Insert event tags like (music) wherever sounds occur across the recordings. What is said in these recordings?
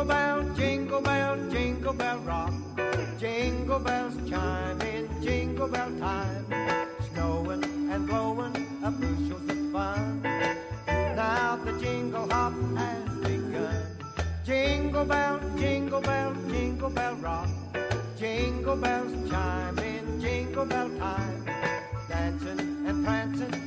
Jingle bell, jingle bell, jingle bell rock. Jingle bells chime in jingle bell time. Snowing and blowing up bushels of fun. Now the jingle hop has begun. Jingle bell, jingle bell, jingle bell rock. Jingle bells chime in jingle bell time. Dancing and prancing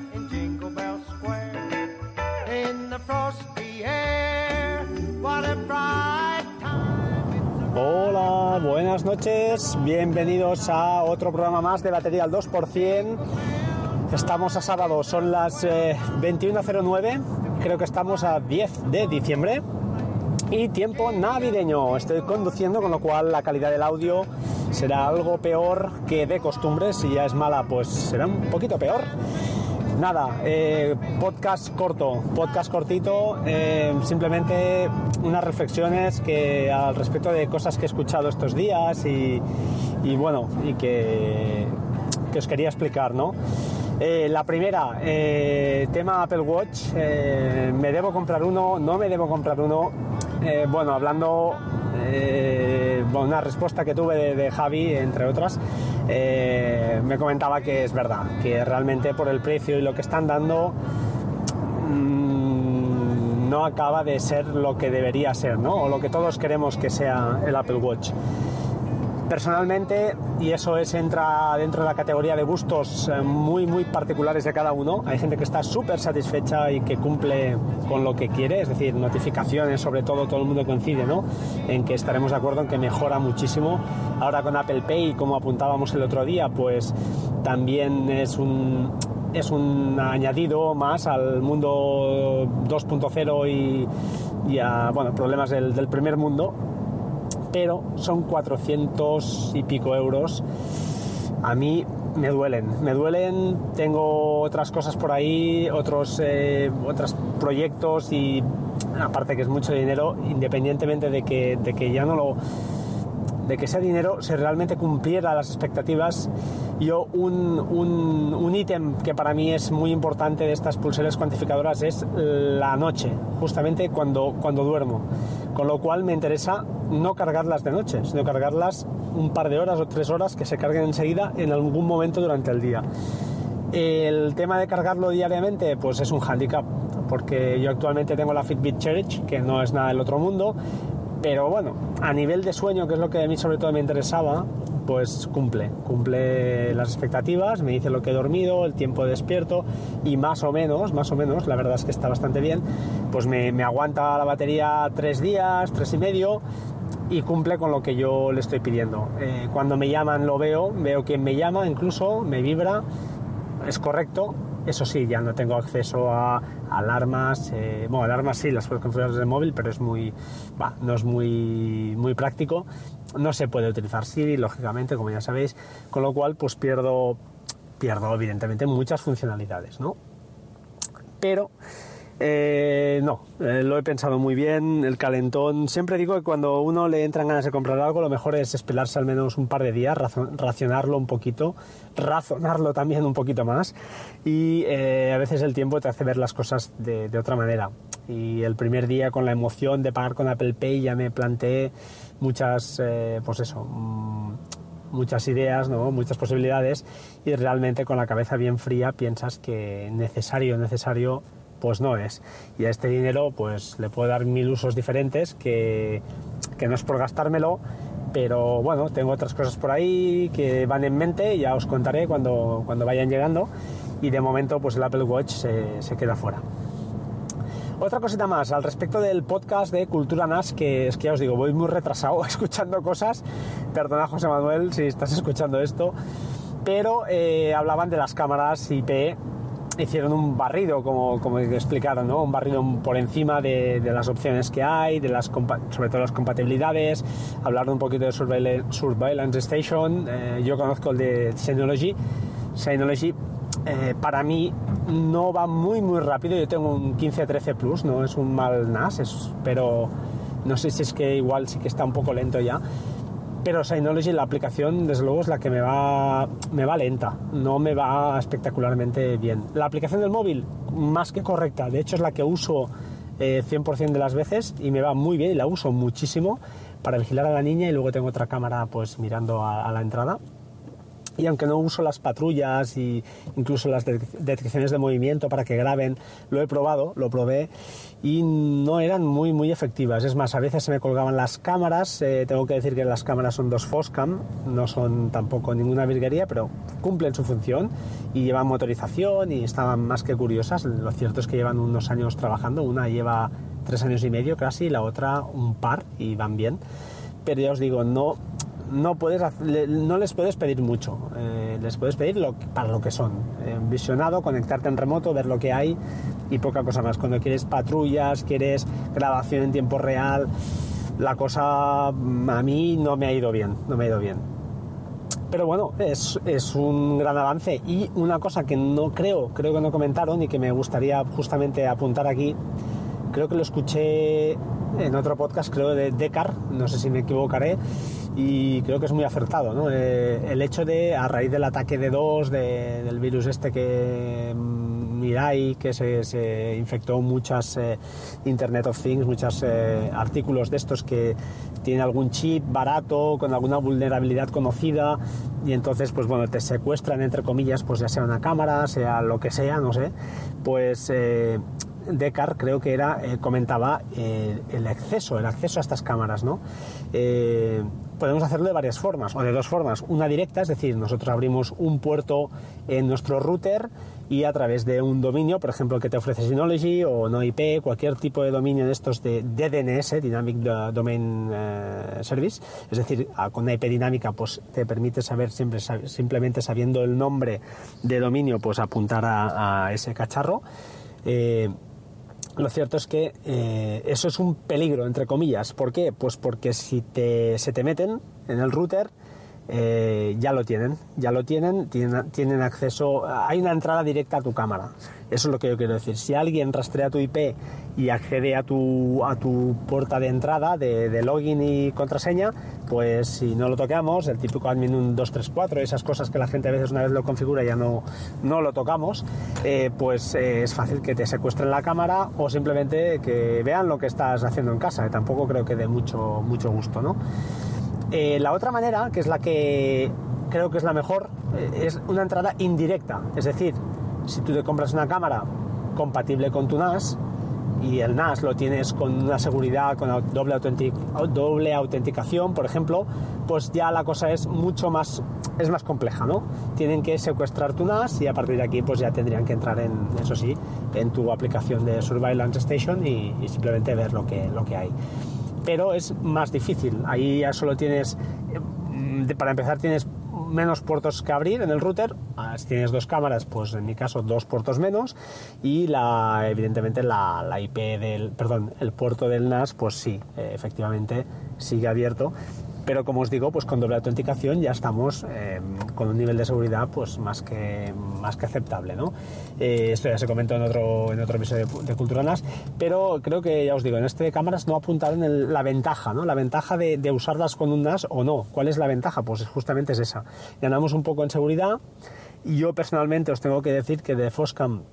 buenas noches, bienvenidos a otro programa más de Batería al 2%. Estamos a sábado, son las eh, 21.09, creo que estamos a 10 de diciembre y tiempo navideño. Estoy conduciendo, con lo cual la calidad del audio será algo peor que de costumbre. Si ya es mala, pues será un poquito peor. Nada, eh, podcast corto, podcast cortito, eh, simplemente unas reflexiones que al respecto de cosas que he escuchado estos días y, bueno, y que, que os quería explicar, ¿no? Eh, la primera, tema Apple Watch, ¿me debo comprar uno? ¿No me debo comprar uno? Bueno, hablando, una respuesta que tuve de Javi, entre otras, eh, me comentaba que es verdad, que realmente por el precio y lo que están dando, mm, no acaba de ser lo que debería ser, ¿no? O lo que todos queremos que sea el Apple Watch. Personalmente, y eso es entra dentro de la categoría de gustos eh, muy muy particulares de cada uno, hay gente que está súper satisfecha y que cumple con lo que quiere, es decir, notificaciones, sobre todo todo el mundo coincide, ¿no? En que estaremos de acuerdo en que mejora muchísimo. Ahora con Apple Pay, como apuntábamos el otro día, pues también es un es un añadido más al mundo 2.0 y, y a bueno, problemas del primer mundo pero son 400 y pico euros. A mí me duelen, me duelen, tengo otras cosas por ahí, otros, eh, otros proyectos y aparte que es mucho dinero, independientemente de que, de que ya no lo de que ese dinero se realmente cumpliera las expectativas. Yo un, un, un ítem que para mí es muy importante de estas pulseras cuantificadoras es la noche, justamente cuando, cuando duermo. Con lo cual me interesa no cargarlas de noche, sino cargarlas un par de horas o tres horas que se carguen enseguida en algún momento durante el día. El tema de cargarlo diariamente, pues es un handicap, porque yo actualmente tengo la Fitbit Cherish, que no es nada del otro mundo, pero bueno, a nivel de sueño, que es lo que a mí sobre todo me interesaba, pues cumple, cumple las expectativas, me dice lo que he dormido, el tiempo despierto y más o menos, más o menos, la verdad es que está bastante bien, pues me, me aguanta la batería tres días, tres y medio y cumple con lo que yo le estoy pidiendo. Eh, cuando me llaman lo veo, veo quién me llama, incluso me vibra, es correcto, eso sí, ya no tengo acceso a alarmas. Eh, bueno, alarmas sí, las puedes configurar desde el móvil, pero es muy, bah, no es muy, muy práctico. No se puede utilizar Siri, lógicamente, como ya sabéis, con lo cual, pues pierdo, pierdo evidentemente muchas funcionalidades, ¿no? Pero eh, no, eh, lo he pensado muy bien, el calentón. Siempre digo que cuando uno le entran ganas de comprar algo, lo mejor es esperarse al menos un par de días, racionarlo un poquito, razonarlo también un poquito más. Y eh, a veces el tiempo te hace ver las cosas de, de otra manera. Y el primer día, con la emoción de pagar con Apple Pay, ya me planteé muchas, pues eso. mm, muchas ideas, ¿no? muchas posibilidades y realmente con la cabeza bien fría piensas que necesario, necesario pues no es. Y a este dinero pues le puedo dar mil usos diferentes que, que no es por gastármelo, pero bueno, tengo otras cosas por ahí que van en mente, ya os contaré cuando, cuando vayan llegando y de momento pues el Apple Watch se, queda fuera. Otra cosita más al respecto del podcast de Cultura NAS, que es que ya os digo, voy muy retrasado (laughs) escuchando cosas. Perdona, José Manuel, si estás escuchando esto. Pero eh, hablaban de las cámaras IP. Hicieron un barrido, como, como explicaron, ¿no? Un barrido por encima de, de las opciones que hay, de las sobre todo las compatibilidades. Hablaron un poquito de Surveil- Surveillance Station. Eh, yo conozco el de Synology. Synology eh, para mí no va muy muy rápido. Yo tengo un 1513 Plus, no es un mal NAS, es- pero no sé si es que igual sí que está un poco lento ya. Pero Synology, la aplicación, desde luego, es la que me va, me va lenta, no me va espectacularmente bien. La aplicación del móvil, más que correcta, de hecho es la que uso eh, 100% de las veces y me va muy bien y la uso muchísimo para vigilar a la niña y luego tengo otra cámara pues mirando a, a la entrada y aunque no uso las patrullas y incluso las detecciones de movimiento para que graben, lo he probado, lo probé y no eran muy muy efectivas. Es más, a veces se me colgaban las cámaras, eh, tengo que decir que las cámaras son dos Foscam, no son tampoco ninguna virguería, pero cumplen su función y llevan motorización y estaban más que curiosas. Lo cierto es que llevan unos años trabajando, una lleva tres años y medio casi, la otra un par y van bien. Pero ya os digo, no, no, puedes, no les puedes pedir mucho, eh, les puedes pedir para lo que son. Eh, visionado, conectarte en remoto, ver lo que hay y poca cosa más. Cuando quieres patrullas, quieres grabación en tiempo real, la cosa mm, a mí no me ha ido bien, no me ha ido bien. Pero bueno, es, es un gran avance y una cosa que no creo, creo que no comentaron y que me gustaría justamente apuntar aquí, creo que lo escuché en otro podcast, creo de Decar, no sé si me equivocaré, y creo que es muy acertado. ¿no? Eh, el hecho de, a raíz del ataque de dos, del virus este que mm, Mirai, que se, infectó muchas eh, Internet of Things, muchos eh, artículos de estos que tienen algún chip barato, con alguna vulnerabilidad conocida, y entonces, pues bueno, te secuestran, entre comillas, pues ya sea una cámara, sea lo que sea, no sé, pues Decar creo que era, eh, comentaba eh, el acceso, el acceso a estas cámaras, ¿no? Eh, podemos hacerlo de varias formas, o de dos formas. Una directa, es decir, nosotros abrimos un puerto en nuestro router y a través de un dominio, por ejemplo, que te ofrece Synology o NoIP, cualquier tipo de dominio de estos de DNS, Dynamic Domain Service, es decir, con una IP dinámica, pues te permite saber siempre, simplemente sabiendo el nombre de dominio, pues apuntar a ese cacharro. Lo cierto es que eh, eso es un peligro, entre comillas. ¿Por qué? Pues porque si te, se te meten en el router, eh, ya lo tienen, ya lo tienen, tienen, acceso, hay una entrada directa a tu cámara. Eso es lo que yo quiero decir. Si alguien rastrea tu IP y accede a tu, a tu puerta de entrada de, login y contraseña, pues si no lo tocamos, el típico admin 234, esas cosas que la gente a veces una vez lo configura ya no, no lo tocamos, eh, pues eh, es fácil que te secuestren la cámara o simplemente que vean lo que estás haciendo en casa. tampoco creo que dé mucho, mucho gusto, ¿no? Eh, la otra manera, que es la que creo que es la mejor, eh, es una entrada indirecta. Es decir, si tú te compras una cámara compatible con tu NAS y el NAS lo tienes con una seguridad, con doble, doble autenticación, por ejemplo, pues ya la cosa es mucho más, es más compleja, ¿no? Tienen que secuestrar tu NAS y a partir de aquí pues ya tendrían que entrar en, eso sí, en tu aplicación de Surveillance Station y, y simplemente ver lo que, lo que hay pero es más difícil. Ahí ya solo tienes, eh, para empezar tienes menos puertos que abrir en el router. Si tienes dos cámaras, pues en mi caso dos puertos menos. Y la, evidentemente la, la IP del, perdón, el puerto del NAS, pues sí, eh, efectivamente sigue abierto pero como os digo, pues con doble autenticación ya estamos eh, con un nivel de seguridad pues más que, más que aceptable. ¿no? Eh, esto ya se comentó en otro, en otro episodio de, Cultura NAS, pero creo que ya os digo, en este de cámaras no apuntaron la ventaja, ¿no? la ventaja de, de, usarlas con un NAS o no. ¿Cuál es la ventaja? Pues justamente es esa. Ganamos un poco en seguridad y yo personalmente os tengo que decir que de Foscam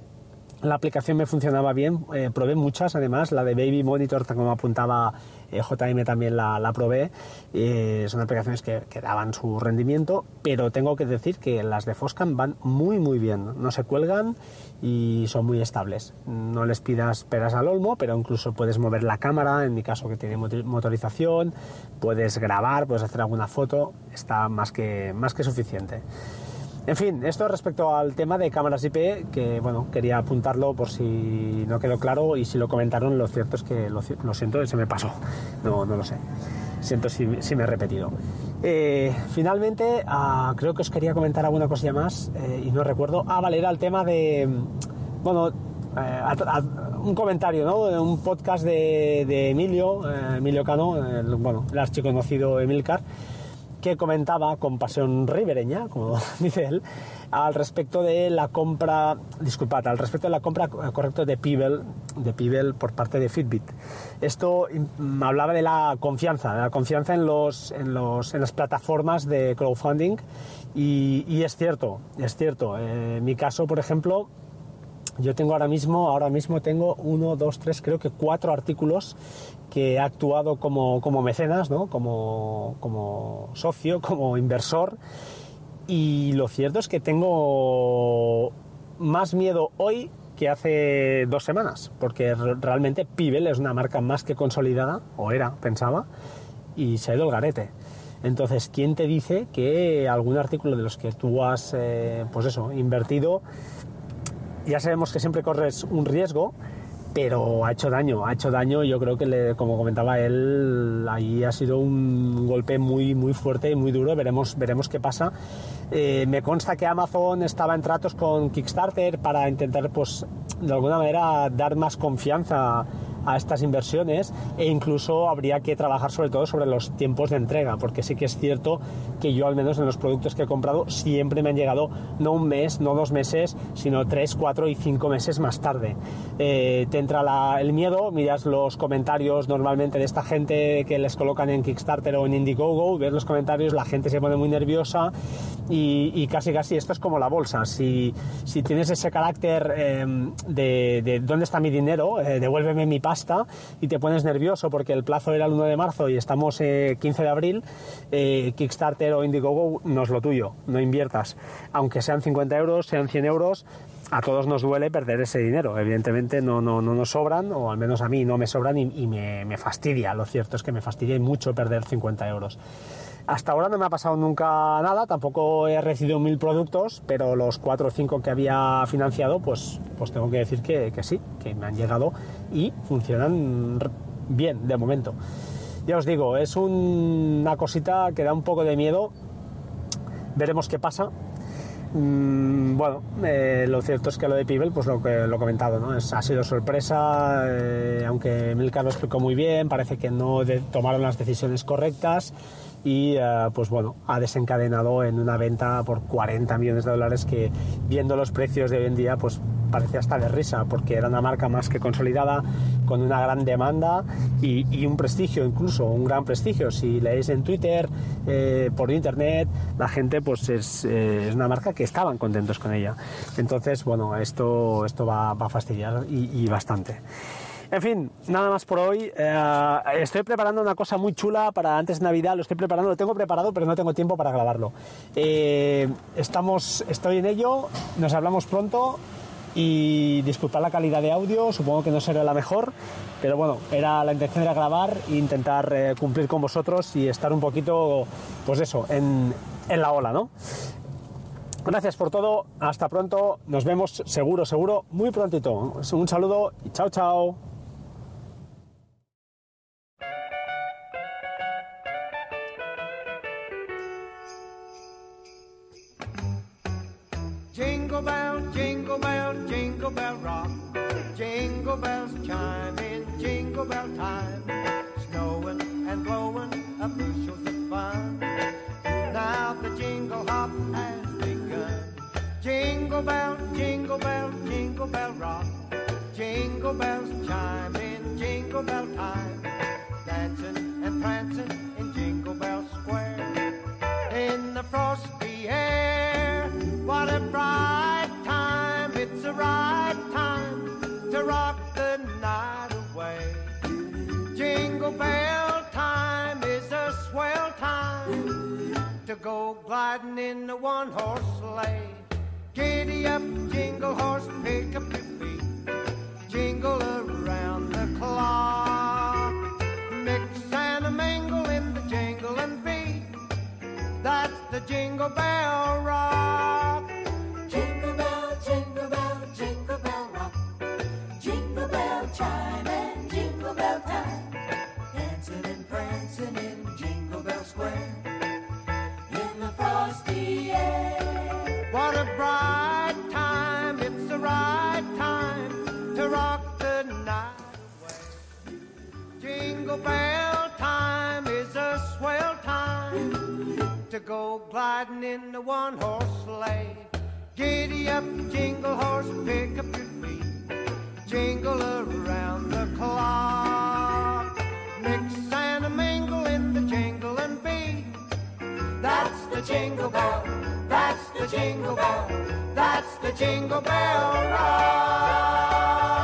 la aplicación me funcionaba bien, eh, probé muchas además, la de Baby Monitor, como apuntaba JM también la, probé, eh, son aplicaciones que, que, daban su rendimiento, pero tengo que decir que las de Foscam van muy muy bien, no se cuelgan y son muy estables. No les pidas peras al olmo, pero incluso puedes mover la cámara, en mi caso que tiene motorización, puedes grabar, puedes hacer alguna foto, está más que, más que suficiente. En fin, esto respecto al tema de cámaras IP, que bueno, quería apuntarlo por si no quedó claro y si lo comentaron, lo cierto es que lo, siento, se me pasó. No, lo sé. Siento si, me he repetido. Eh, finalmente, ah, creo que os quería comentar alguna cosilla más eh, y no recuerdo. Ah, vale, era el tema de. Bueno, eh, un comentario, ¿no? De un podcast de, Emilio, Emilio Cano, el, bueno, el archiconocido Emilcar que comentaba con pasión ribereña, como (laughs) dice él, al respecto de la compra, disculpad, al respecto de la compra eh, correcto de Pibel, de Pibel por parte de Fitbit. Esto mm, hablaba de la confianza, de la confianza en, los, en, los, en las plataformas de crowdfunding y, es cierto, es cierto. Eh, en mi caso, por ejemplo, Yo tengo ahora mismo, ahora mismo tengo uno, dos, tres, creo que cuatro artículos que he actuado como, como mecenas, ¿no? como, como socio, (laughs) como inversor. Y lo cierto es que tengo más miedo hoy que hace dos semanas, porque realmente Pibel es una marca más que consolidada, o era, pensaba, y se ha ido el garete. Entonces, ¿quién te dice que algún artículo de los que tú has, eh, pues eso, invertido, ya sabemos que siempre corres un riesgo, pero ha hecho daño, ha hecho daño. Yo creo que, le, como comentaba él, ahí ha sido un golpe muy, muy fuerte y muy duro. Veremos, veremos qué pasa. Eh, me consta que Amazon estaba en tratos con Kickstarter para intentar, pues, de alguna manera, dar más confianza a estas inversiones e incluso habría que trabajar sobre todo sobre los tiempos de entrega, porque sí que es cierto que yo al menos en los productos que he comprado siempre me han llegado no un mes, no dos meses, sino tres, cuatro y cinco meses más tarde. Eh, te entra el miedo, miras los comentarios normalmente de esta gente que les colocan en Kickstarter o en Indiegogo, ves los comentarios, la gente se pone muy nerviosa y, casi casi esto es como la bolsa. Si, si tienes ese carácter eh, de, dónde está mi dinero, eh, devuélveme mi pasta y te pones nervioso porque el plazo era el 1 de marzo y estamos 15 de abril, Kickstarter o Indiegogo no es lo tuyo, no inviertas. Aunque sean 50 euros, sean 100 euros, a todos nos duele perder ese dinero. Evidentemente no, no, no nos sobran, o al menos a mí no me sobran y, me, me, fastidia. Lo cierto es que me fastidia mucho perder 50 euros. Hasta ahora no me ha pasado nunca nada, tampoco he recibido mil productos, pero los 4 o 5 que había financiado, pues, pues tengo que decir que, sí, que me han llegado y funcionan bien de momento. Ya os digo, es una cosita que da un poco de miedo. Veremos qué pasa. Mm, bueno, eh, lo cierto es que lo de Pibel, pues lo que lo he comentado, ¿no? Ha sido sorpresa, eh, aunque Milka lo explicó muy bien, parece que no tomaron las decisiones correctas y eh, pues bueno, ha desencadenado en una venta por 40 millones de dólares que viendo los precios de hoy en día pues parece hasta de risa porque era una marca más que consolidada con una gran demanda y, un prestigio incluso, un gran prestigio. Si leéis en Twitter, eh, por internet, la gente pues es, eh, es, una marca que estaban contentos con ella. Entonces bueno, esto, esto va, a fastidiar y bastante. En fin, nada más por hoy. Eh, estoy preparando una cosa muy chula para antes de Navidad. Lo estoy preparando, lo tengo preparado, pero no tengo tiempo para grabarlo. Eh, estamos, estoy en ello. Nos hablamos pronto y disculpad la calidad de audio. Supongo que no será la mejor, pero bueno, era la intención era grabar e intentar eh, cumplir con vosotros y estar un poquito, pues eso, en, en la ola, ¿no? Gracias por todo, hasta pronto, nos vemos seguro, seguro, muy prontito. Un saludo y chao, chao. Jingle bell, jingle bell, jingle bell rock. Jingle bells chime in jingle bell time. Snowing and blowing a bushels of fun. Now the jingle hop has begun. Jingle bell, jingle bell, jingle bell rock. Jingle bells chime in jingle bell time. Dancing and prancing in Jingle Bell Square. In the frosty air, what a bright time. It's a right time to rock the night away. Jingle bell time is a swell time to go gliding in the one horse sleigh. Giddy up, jingle horse, pick up your feet. Jingle around the clock. Mix and a mingle in the jingle and beat. That's the jingle bell rock. Jingle bell, jingle bell, jingle bell rock. Jingle bell chime and jingle bell time. Dancing and prancing in Jingle Bell Square. In the frosty air. What a bright time, it's the right time to rock the night away. Jingle bell time is a swell time to go gliding in the one horse sleigh. Giddy up, jingle horse, pick up your feet. Jingle around the clock. the jingle bell. That's the jingle bell. That's the jingle bell rock.